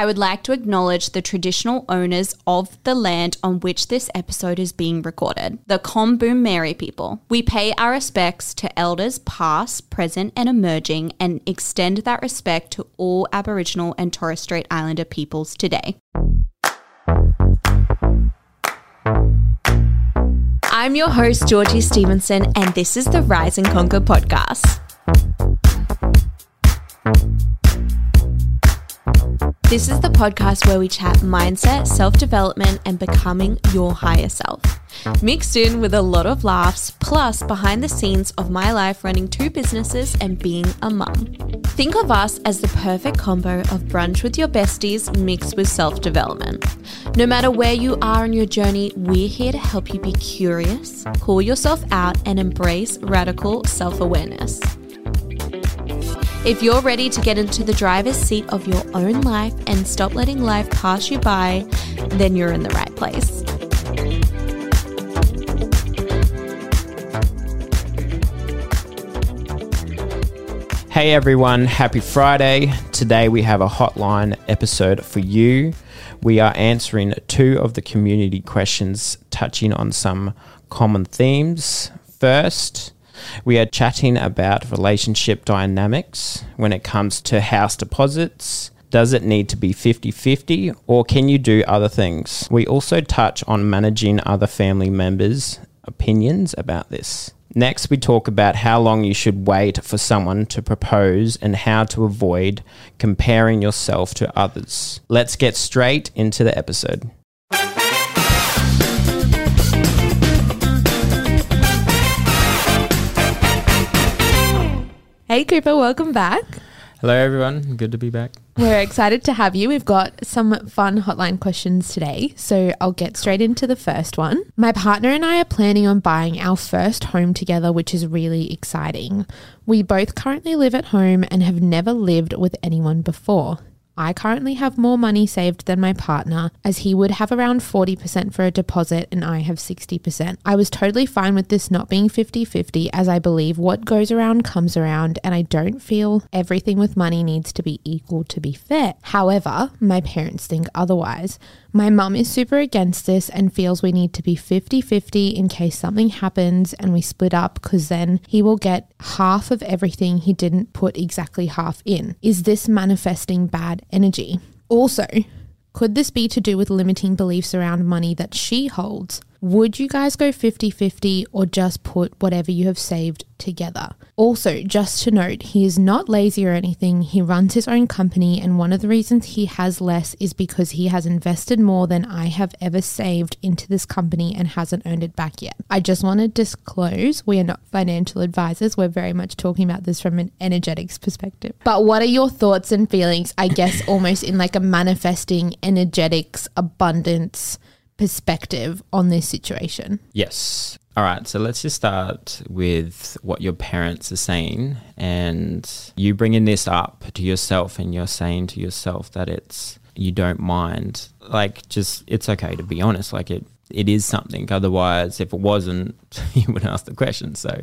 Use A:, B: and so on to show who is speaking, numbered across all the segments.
A: I would like to acknowledge the traditional owners of the land on which this episode is being recorded, the Kombumerri people. We pay our respects to elders past, present, and emerging, and extend that respect to all Aboriginal and Torres Strait Islander peoples today. I'm your host, Georgie Stevenson, and this is the Rise and Conquer podcast. This is the podcast where we chat mindset, self development, and becoming your higher self. Mixed in with a lot of laughs, plus behind the scenes of my life running two businesses and being a mum. Think of us as the perfect combo of brunch with your besties mixed with self development. No matter where you are on your journey, we're here to help you be curious, call yourself out, and embrace radical self awareness. If you're ready to get into the driver's seat of your own life and stop letting life pass you by, then you're in the right place.
B: Hey everyone, happy Friday. Today we have a hotline episode for you. We are answering two of the community questions touching on some common themes. First, we are chatting about relationship dynamics when it comes to house deposits. Does it need to be 50 50 or can you do other things? We also touch on managing other family members' opinions about this. Next, we talk about how long you should wait for someone to propose and how to avoid comparing yourself to others. Let's get straight into the episode.
A: Hey, Coopa, welcome back.
B: Hello, everyone. Good to be back.
A: We're excited to have you. We've got some fun hotline questions today, so I'll get straight into the first one. My partner and I are planning on buying our first home together, which is really exciting. We both currently live at home and have never lived with anyone before. I currently have more money saved than my partner, as he would have around 40% for a deposit and I have 60%. I was totally fine with this not being 50 50, as I believe what goes around comes around, and I don't feel everything with money needs to be equal to be fair. However, my parents think otherwise. My mum is super against this and feels we need to be 50 50 in case something happens and we split up because then he will get half of everything he didn't put exactly half in. Is this manifesting bad energy? Also, could this be to do with limiting beliefs around money that she holds? Would you guys go 50 50 or just put whatever you have saved together? Also, just to note, he is not lazy or anything. He runs his own company, and one of the reasons he has less is because he has invested more than I have ever saved into this company and hasn't earned it back yet. I just want to disclose we are not financial advisors. We're very much talking about this from an energetics perspective. But what are your thoughts and feelings, I guess, almost in like a manifesting energetics abundance? Perspective on this situation?
B: Yes. All right, so let's just start with what your parents are saying, and you bringing this up to yourself, and you're saying to yourself that it's you don't mind. Like, just it's okay to be honest. Like, it it is something. Otherwise, if it wasn't, you wouldn't ask the question. So,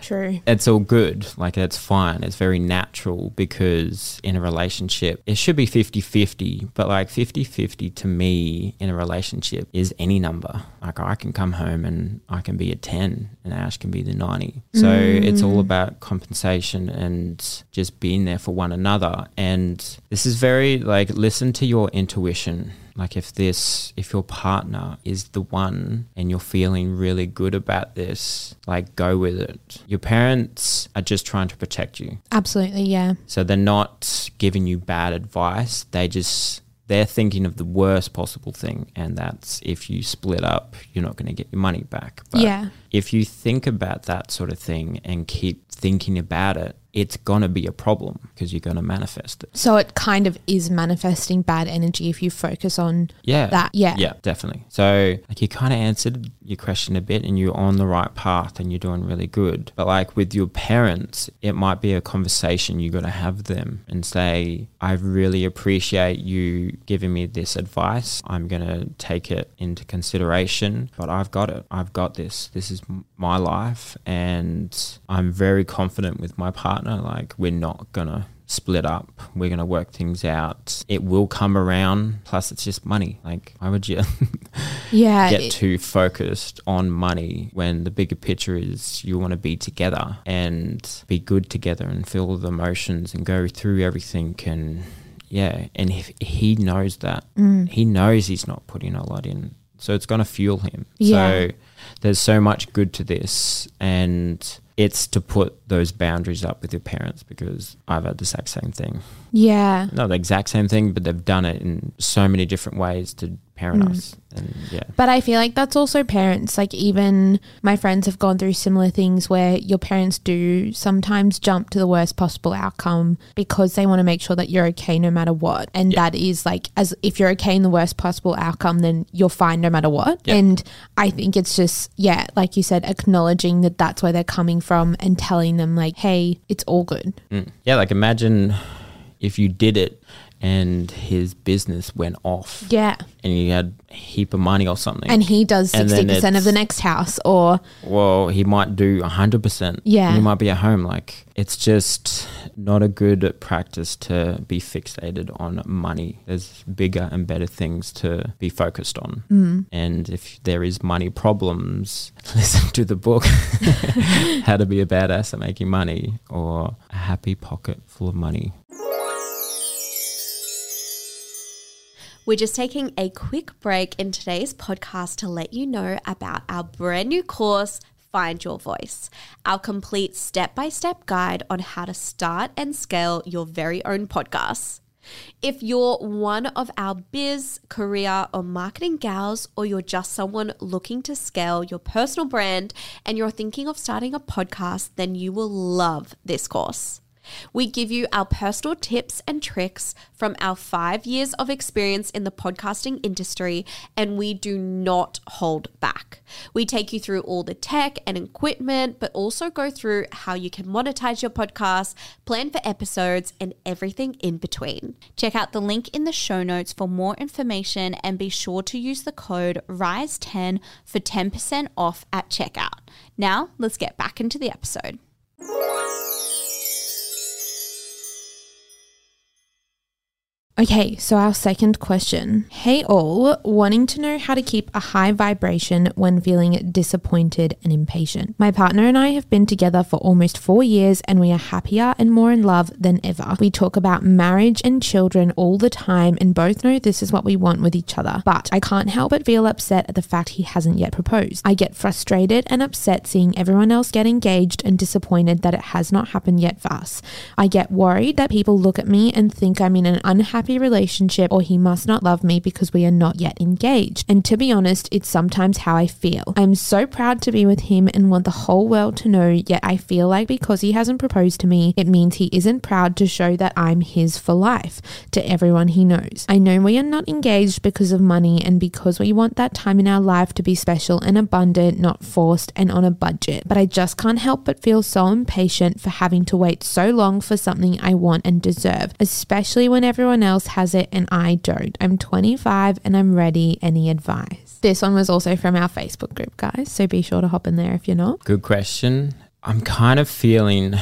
A: true.
B: It's all good. Like, it's fine. It's very natural because in a relationship, it should be 50 50. But like 50 50 to me in a relationship is any number. Like, I can come home and I can be a 10 and Ash can be the 90. So, mm. it's all about compensation and just being there for one another. And this is very like, listen to your intuition like if this, if your partner is the one and you're feeling really good about this, like go with it. Your parents are just trying to protect you.
A: Absolutely, yeah.
B: So they're not giving you bad advice. They just they're thinking of the worst possible thing, and that's if you split up, you're not going to get your money back.
A: But yeah.
B: If you think about that sort of thing and keep thinking about it, it's going to be a problem because you're going to manifest it.
A: So it kind of is manifesting bad energy if you focus on
B: yeah.
A: that. Yeah.
B: Yeah, definitely. So like you kind of answered your question a bit and you're on the right path and you're doing really good. But like with your parents, it might be a conversation you got to have them and say, I really appreciate you giving me this advice. I'm going to take it into consideration, but I've got it. I've got this. This is my life and I'm very confident with my partner. Like we're not going to split up. We're going to work things out. It will come around. Plus, it's just money. Like, why would you
A: Yeah.
B: get
A: it-
B: too focused on money when the bigger picture is you want to be together and be good together and feel the emotions and go through everything and yeah and if he knows that
A: Mm.
B: he knows he's not putting a lot in so it's going to fuel him
A: Yeah.
B: so there's so much good to this and it's to put those boundaries up with your parents because I've had the exact same thing.
A: yeah.
B: Not the exact same thing, but they've done it in so many different ways to parent
A: Mm.
B: us. And yeah.
A: But I feel like that's also parents. Like, even my friends have gone through similar things where your parents do sometimes jump to the worst possible outcome because they want to make sure that you're okay no matter what. And
B: Yeah.
A: that is like, as if you're okay in the worst possible outcome, then you're fine no matter what.
B: Yeah.
A: And I think it's just, yeah, like you said, acknowledging that that's where they're coming from and telling them, like, hey, it's all good.
B: Mm. Yeah, like imagine if you did it and his business went off
A: Yeah.
B: and he had a heap of money or something.
A: And he does 60% of the next house or,
B: well, he might do 100%.
A: Yeah.
B: And he might be at home. Like, it's just not a good practice to be fixated on money. There's bigger and better things to be focused on.
A: mm,
B: And if there is money problems, listen to the book, How to Be a Badass at Making Money or A Happy Pocket Full of Money.
C: We're just taking a quick break in today's podcast to let you know about our brand new course, Find Your Voice, our complete step by step guide on how to start and scale your very own podcasts. If you're one of our biz, career, or marketing gals, or you're just someone looking to scale your personal brand and you're thinking of starting a podcast, then you will love this course. We give you our personal tips and tricks from our five years of experience in the podcasting industry, and we do not hold back. We take you through all the tech and equipment, but also go through how you can monetize your podcast, plan for episodes, and everything in between.
D: Check out the link in the show notes for more information and be sure to use the code RISE10 for 10% off at checkout. Now, let's get back into the episode.
A: Okay, so our second question. Hey all, wanting to know how to keep a high vibration when feeling disappointed and impatient. My partner and I have been together for almost four years and we are happier and more in love than ever. We talk about marriage and children all the time and both know this is what we want with each other. But I can't help but feel upset at the fact he hasn't yet proposed. I get frustrated and upset seeing everyone else get engaged and disappointed that it has not happened yet for us. I get worried that people look at me and think I'm in an unhappy relationship or he must not love me because we are not yet engaged. And to be honest, it's sometimes how I feel. I'm so proud to be with him and want the whole world to know, yet I feel like because he hasn't proposed to me, it means he isn't proud to show that I'm his for life to everyone he knows. I know we are not engaged because of money and because we want that time in our life to be special and abundant, not forced and on a budget. But I just can't help but feel so impatient for having to wait so long for something I want and deserve, especially when everyone else has it and I don't. I'm 25 and I'm ready. Any advice? This one was also from our Facebook group, guys. So be sure to hop in there if you're not.
B: Good question. I'm kind of feeling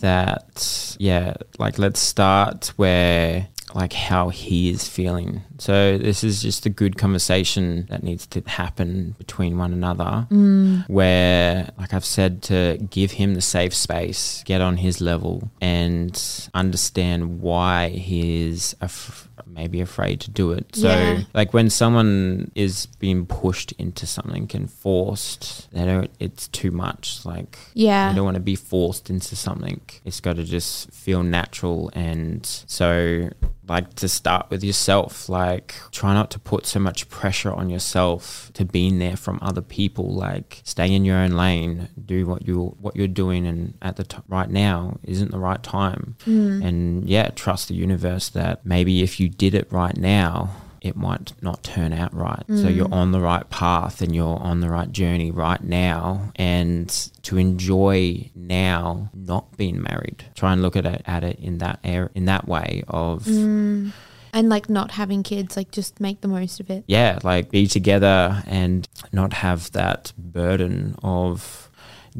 B: that, yeah, like let's start where, like, how he is feeling. So, this is just a good conversation that needs to happen between one another, mm. where, like I've said, to give him the safe space, get on his level, and understand why he is af- maybe afraid to do it. So,
A: Yeah.
B: like when someone is being pushed into something and forced, they don't. It's too much. Like
A: Yeah.
B: you don't want to be forced into something. It's got to just feel natural. And so, like to start with yourself. Like try not to put so much pressure on yourself to being there from other people. Like stay in your own lane. Do what you what you're doing, and at the t- right now isn't the right time. Mm. And yeah, trust the universe that maybe if you did it right now, it might not turn out right. So mm. you're on the right path and you're on the right journey right now. And to enjoy now not being married, try and look at it at it in that air in that way of mm.
A: And like not having kids, like just make the most of it.
B: yeah, like be together and not have that burden of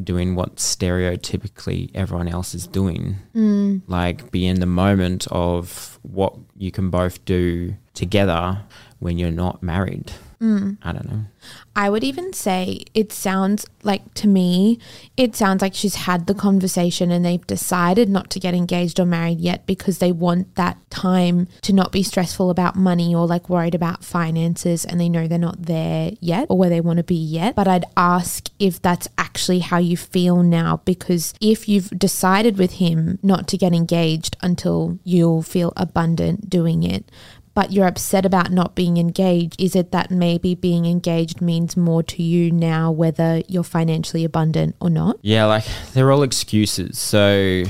B: doing what stereotypically everyone else is doing.
A: Mm.
B: Like be in the moment of what you can both do together when you're not married.
A: Mm.
B: I don't know.
A: I would even say it sounds like to me, it sounds like she's had the conversation and they've decided not to get engaged or married yet because they want that time to not be stressful about money or like worried about finances and they know they're not there yet or where they want to be yet. But I'd ask if that's actually how you feel now because if you've decided with him not to get engaged until you'll feel abundant doing it, but you're upset about not being engaged, is it that maybe being engaged means more to you now, whether you're financially abundant or not?
B: Yeah, like they're all excuses. So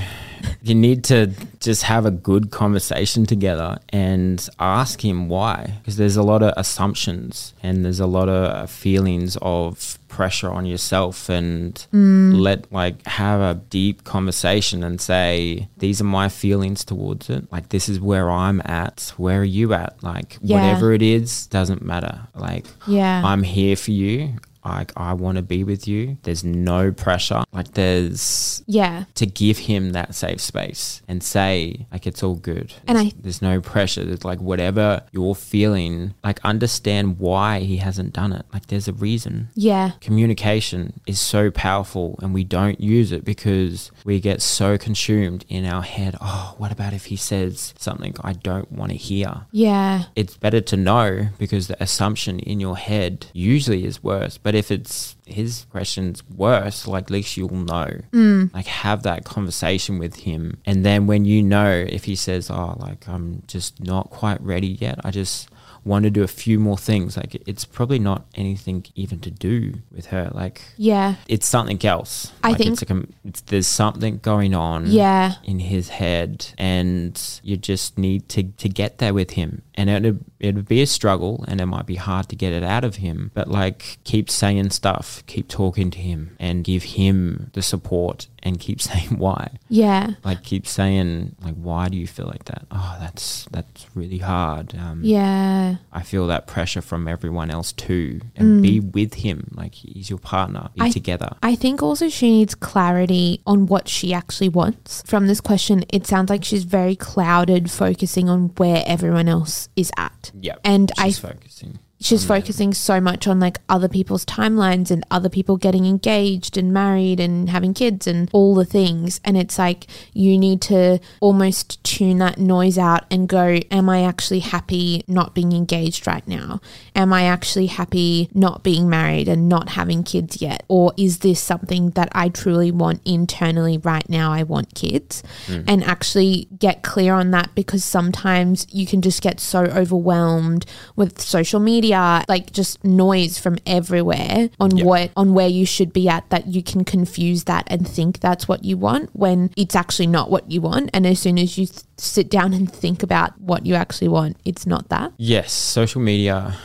B: you need to just have a good conversation together and ask him why. Because there's a lot of assumptions and there's a lot of feelings of pressure on yourself and mm. let like have a deep conversation and say these are my feelings towards it like this is where i'm at where are you at like
A: Yeah.
B: whatever it is doesn't matter like
A: Yeah.
B: I'm here for you. Like I want to be with you. There's no pressure. Like there's
A: yeah.
B: to give him that safe space and say like it's all good.
A: And
B: There's-
A: I-
B: there's no pressure. There's like whatever you're feeling. Like understand why he hasn't done it. Like there's a reason.
A: Yeah.
B: Communication is so powerful and we don't use it because we get so consumed in our head. Oh, what about if he says something I don't want to hear?
A: Yeah.
B: it's better to know because the assumption in your head usually is worse. But if it's his question's worse, like at least you'll know.
A: Mm.
B: Like have that conversation with him. And then when you know if he says, Oh, like I'm just not quite ready yet, I just want to do a few more things. Like it's probably not anything even to do with her. Like
A: Yeah.
B: it's something else.
A: I
B: like
A: think-
B: it's, like a, it's there's something going on
A: Yeah.
B: in his head and you just need to, to get there with him and it it would be a struggle and it might be hard to get it out of him but like keep saying stuff keep talking to him and give him the support and keep saying why
A: Yeah.
B: like keep saying like why do you feel like that oh that's that's really hard um
A: Yeah.
B: I feel that pressure from everyone else too and be with him like he's your partner be
A: Mm. I-
B: together
A: I think also she needs clarity on what she actually wants. From this question, it sounds like she's very clouded, focusing on where everyone else is at.
B: yeah
A: And I
B: focusing
A: she's
B: mm.
A: focusing so much on like other people's timelines and other people getting engaged and married and having kids and all the things. And it's like you need to almost tune that noise out and go am i actually happy not being engaged right now? Am i actually happy not being married and not having kids yet? Or is this something that i truly want internally right now? I want kids. Mm. And actually get clear on that because sometimes you can just get so overwhelmed with social media like just noise from everywhere on
B: Yep.
A: what on where you should be at that you can confuse that and think that's what you want when it's actually not what you want and as soon as you th- sit down and think about what you actually want it's not that
B: Yes, social media,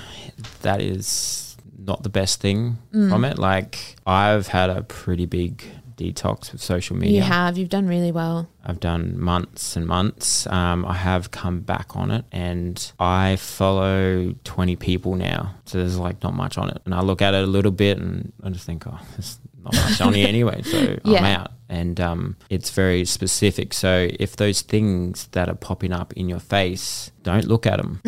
B: that is not the best thing
A: Mm.
B: from it. Like, I've had a pretty big detox with social media.
A: you have you've done really well
B: I've done months and months. Um, I have come back on it and I follow 20 people now. So there's like not much on it. And I look at it a little bit and I just think, oh, there's not much on here anyway. So I'm out. And um, it's very specific. So if those things that are popping up in your face, don't look at them.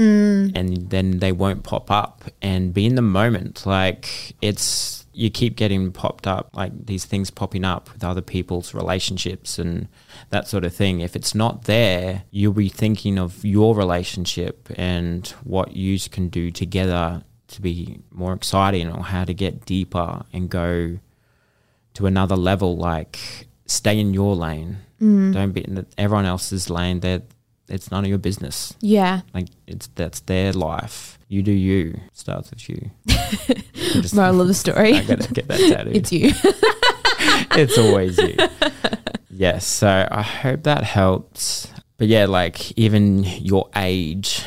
B: And then they won't pop up and be in the moment. Like it's, you keep getting popped up, like these things popping up with other people's relationships and that sort of thing. If it's not there, you'll be thinking of your relationship and what you can do together to be more exciting or how to get deeper and go to another level. Like stay in your lane. Mm. Don't be in the, everyone else's lane. That it's none of your business.
A: yeah
B: Like it's that's their life. You do you. Starts with you. Just-
A: moral of the story
B: I gotta get that tattooed.
A: it's you
B: it's always you. yes. So I hope that helps. But yeah, like even your age,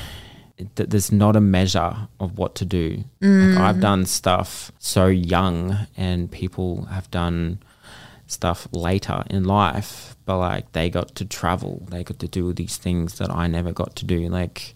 B: th- there's not a measure of what to do. Like I've mm. done stuff so young, and people have done stuff later in life, but like they got to travel, they got to do these things that I never got to do. Like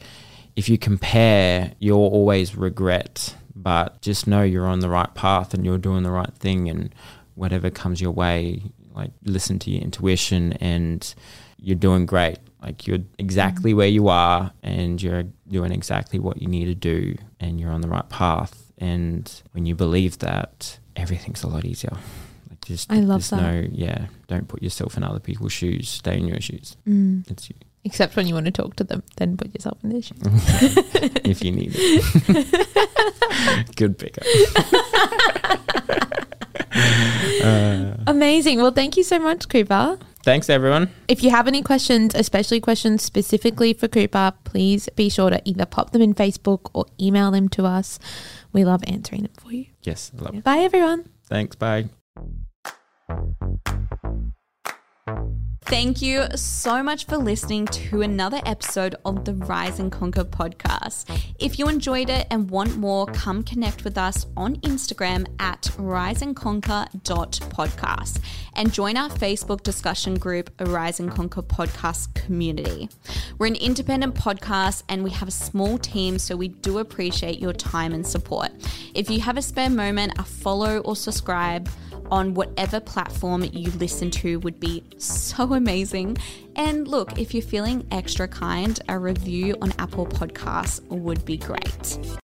B: if you compare, you'll always regret, but just know you're on the right path and you're doing the right thing and whatever comes your way, like listen to your intuition and you're doing great. Like you're exactly mm-hmm. where you are and you're doing exactly what you need to do and you're on the right path. And when you believe that, everything's a lot easier. Like just
A: I love
B: there's
A: that.
B: no yeah, don't put yourself in other people's shoes. Stay in your shoes.
A: Mm.
B: It's you
A: Except when you want to talk to them, then put yourself in their shoes.
B: if you need it. Good pickup. Uh,
A: Amazing. Well, thank you so much, Coopa.
B: thanks everyone.
A: If you have any questions, especially questions specifically for Coopa, please be sure to either pop them in Facebook or email them to us. We love answering them for you.
B: Yes, I love it.
A: Bye, everyone.
B: Thanks. Bye.
D: Thank you so much for listening to another episode of the Rise and Conquer podcast. If you enjoyed it and want more, come connect with us on Instagram at riseandconquer.podcast and join our Facebook discussion group, Rise and Conquer podcast community. We're an independent podcast and we have a small team, so we do appreciate your time and support. If you have a spare moment, a follow or subscribe on whatever platform you listen to would be so amazing. And look, if you're feeling extra kind, a review on Apple Podcasts would be great.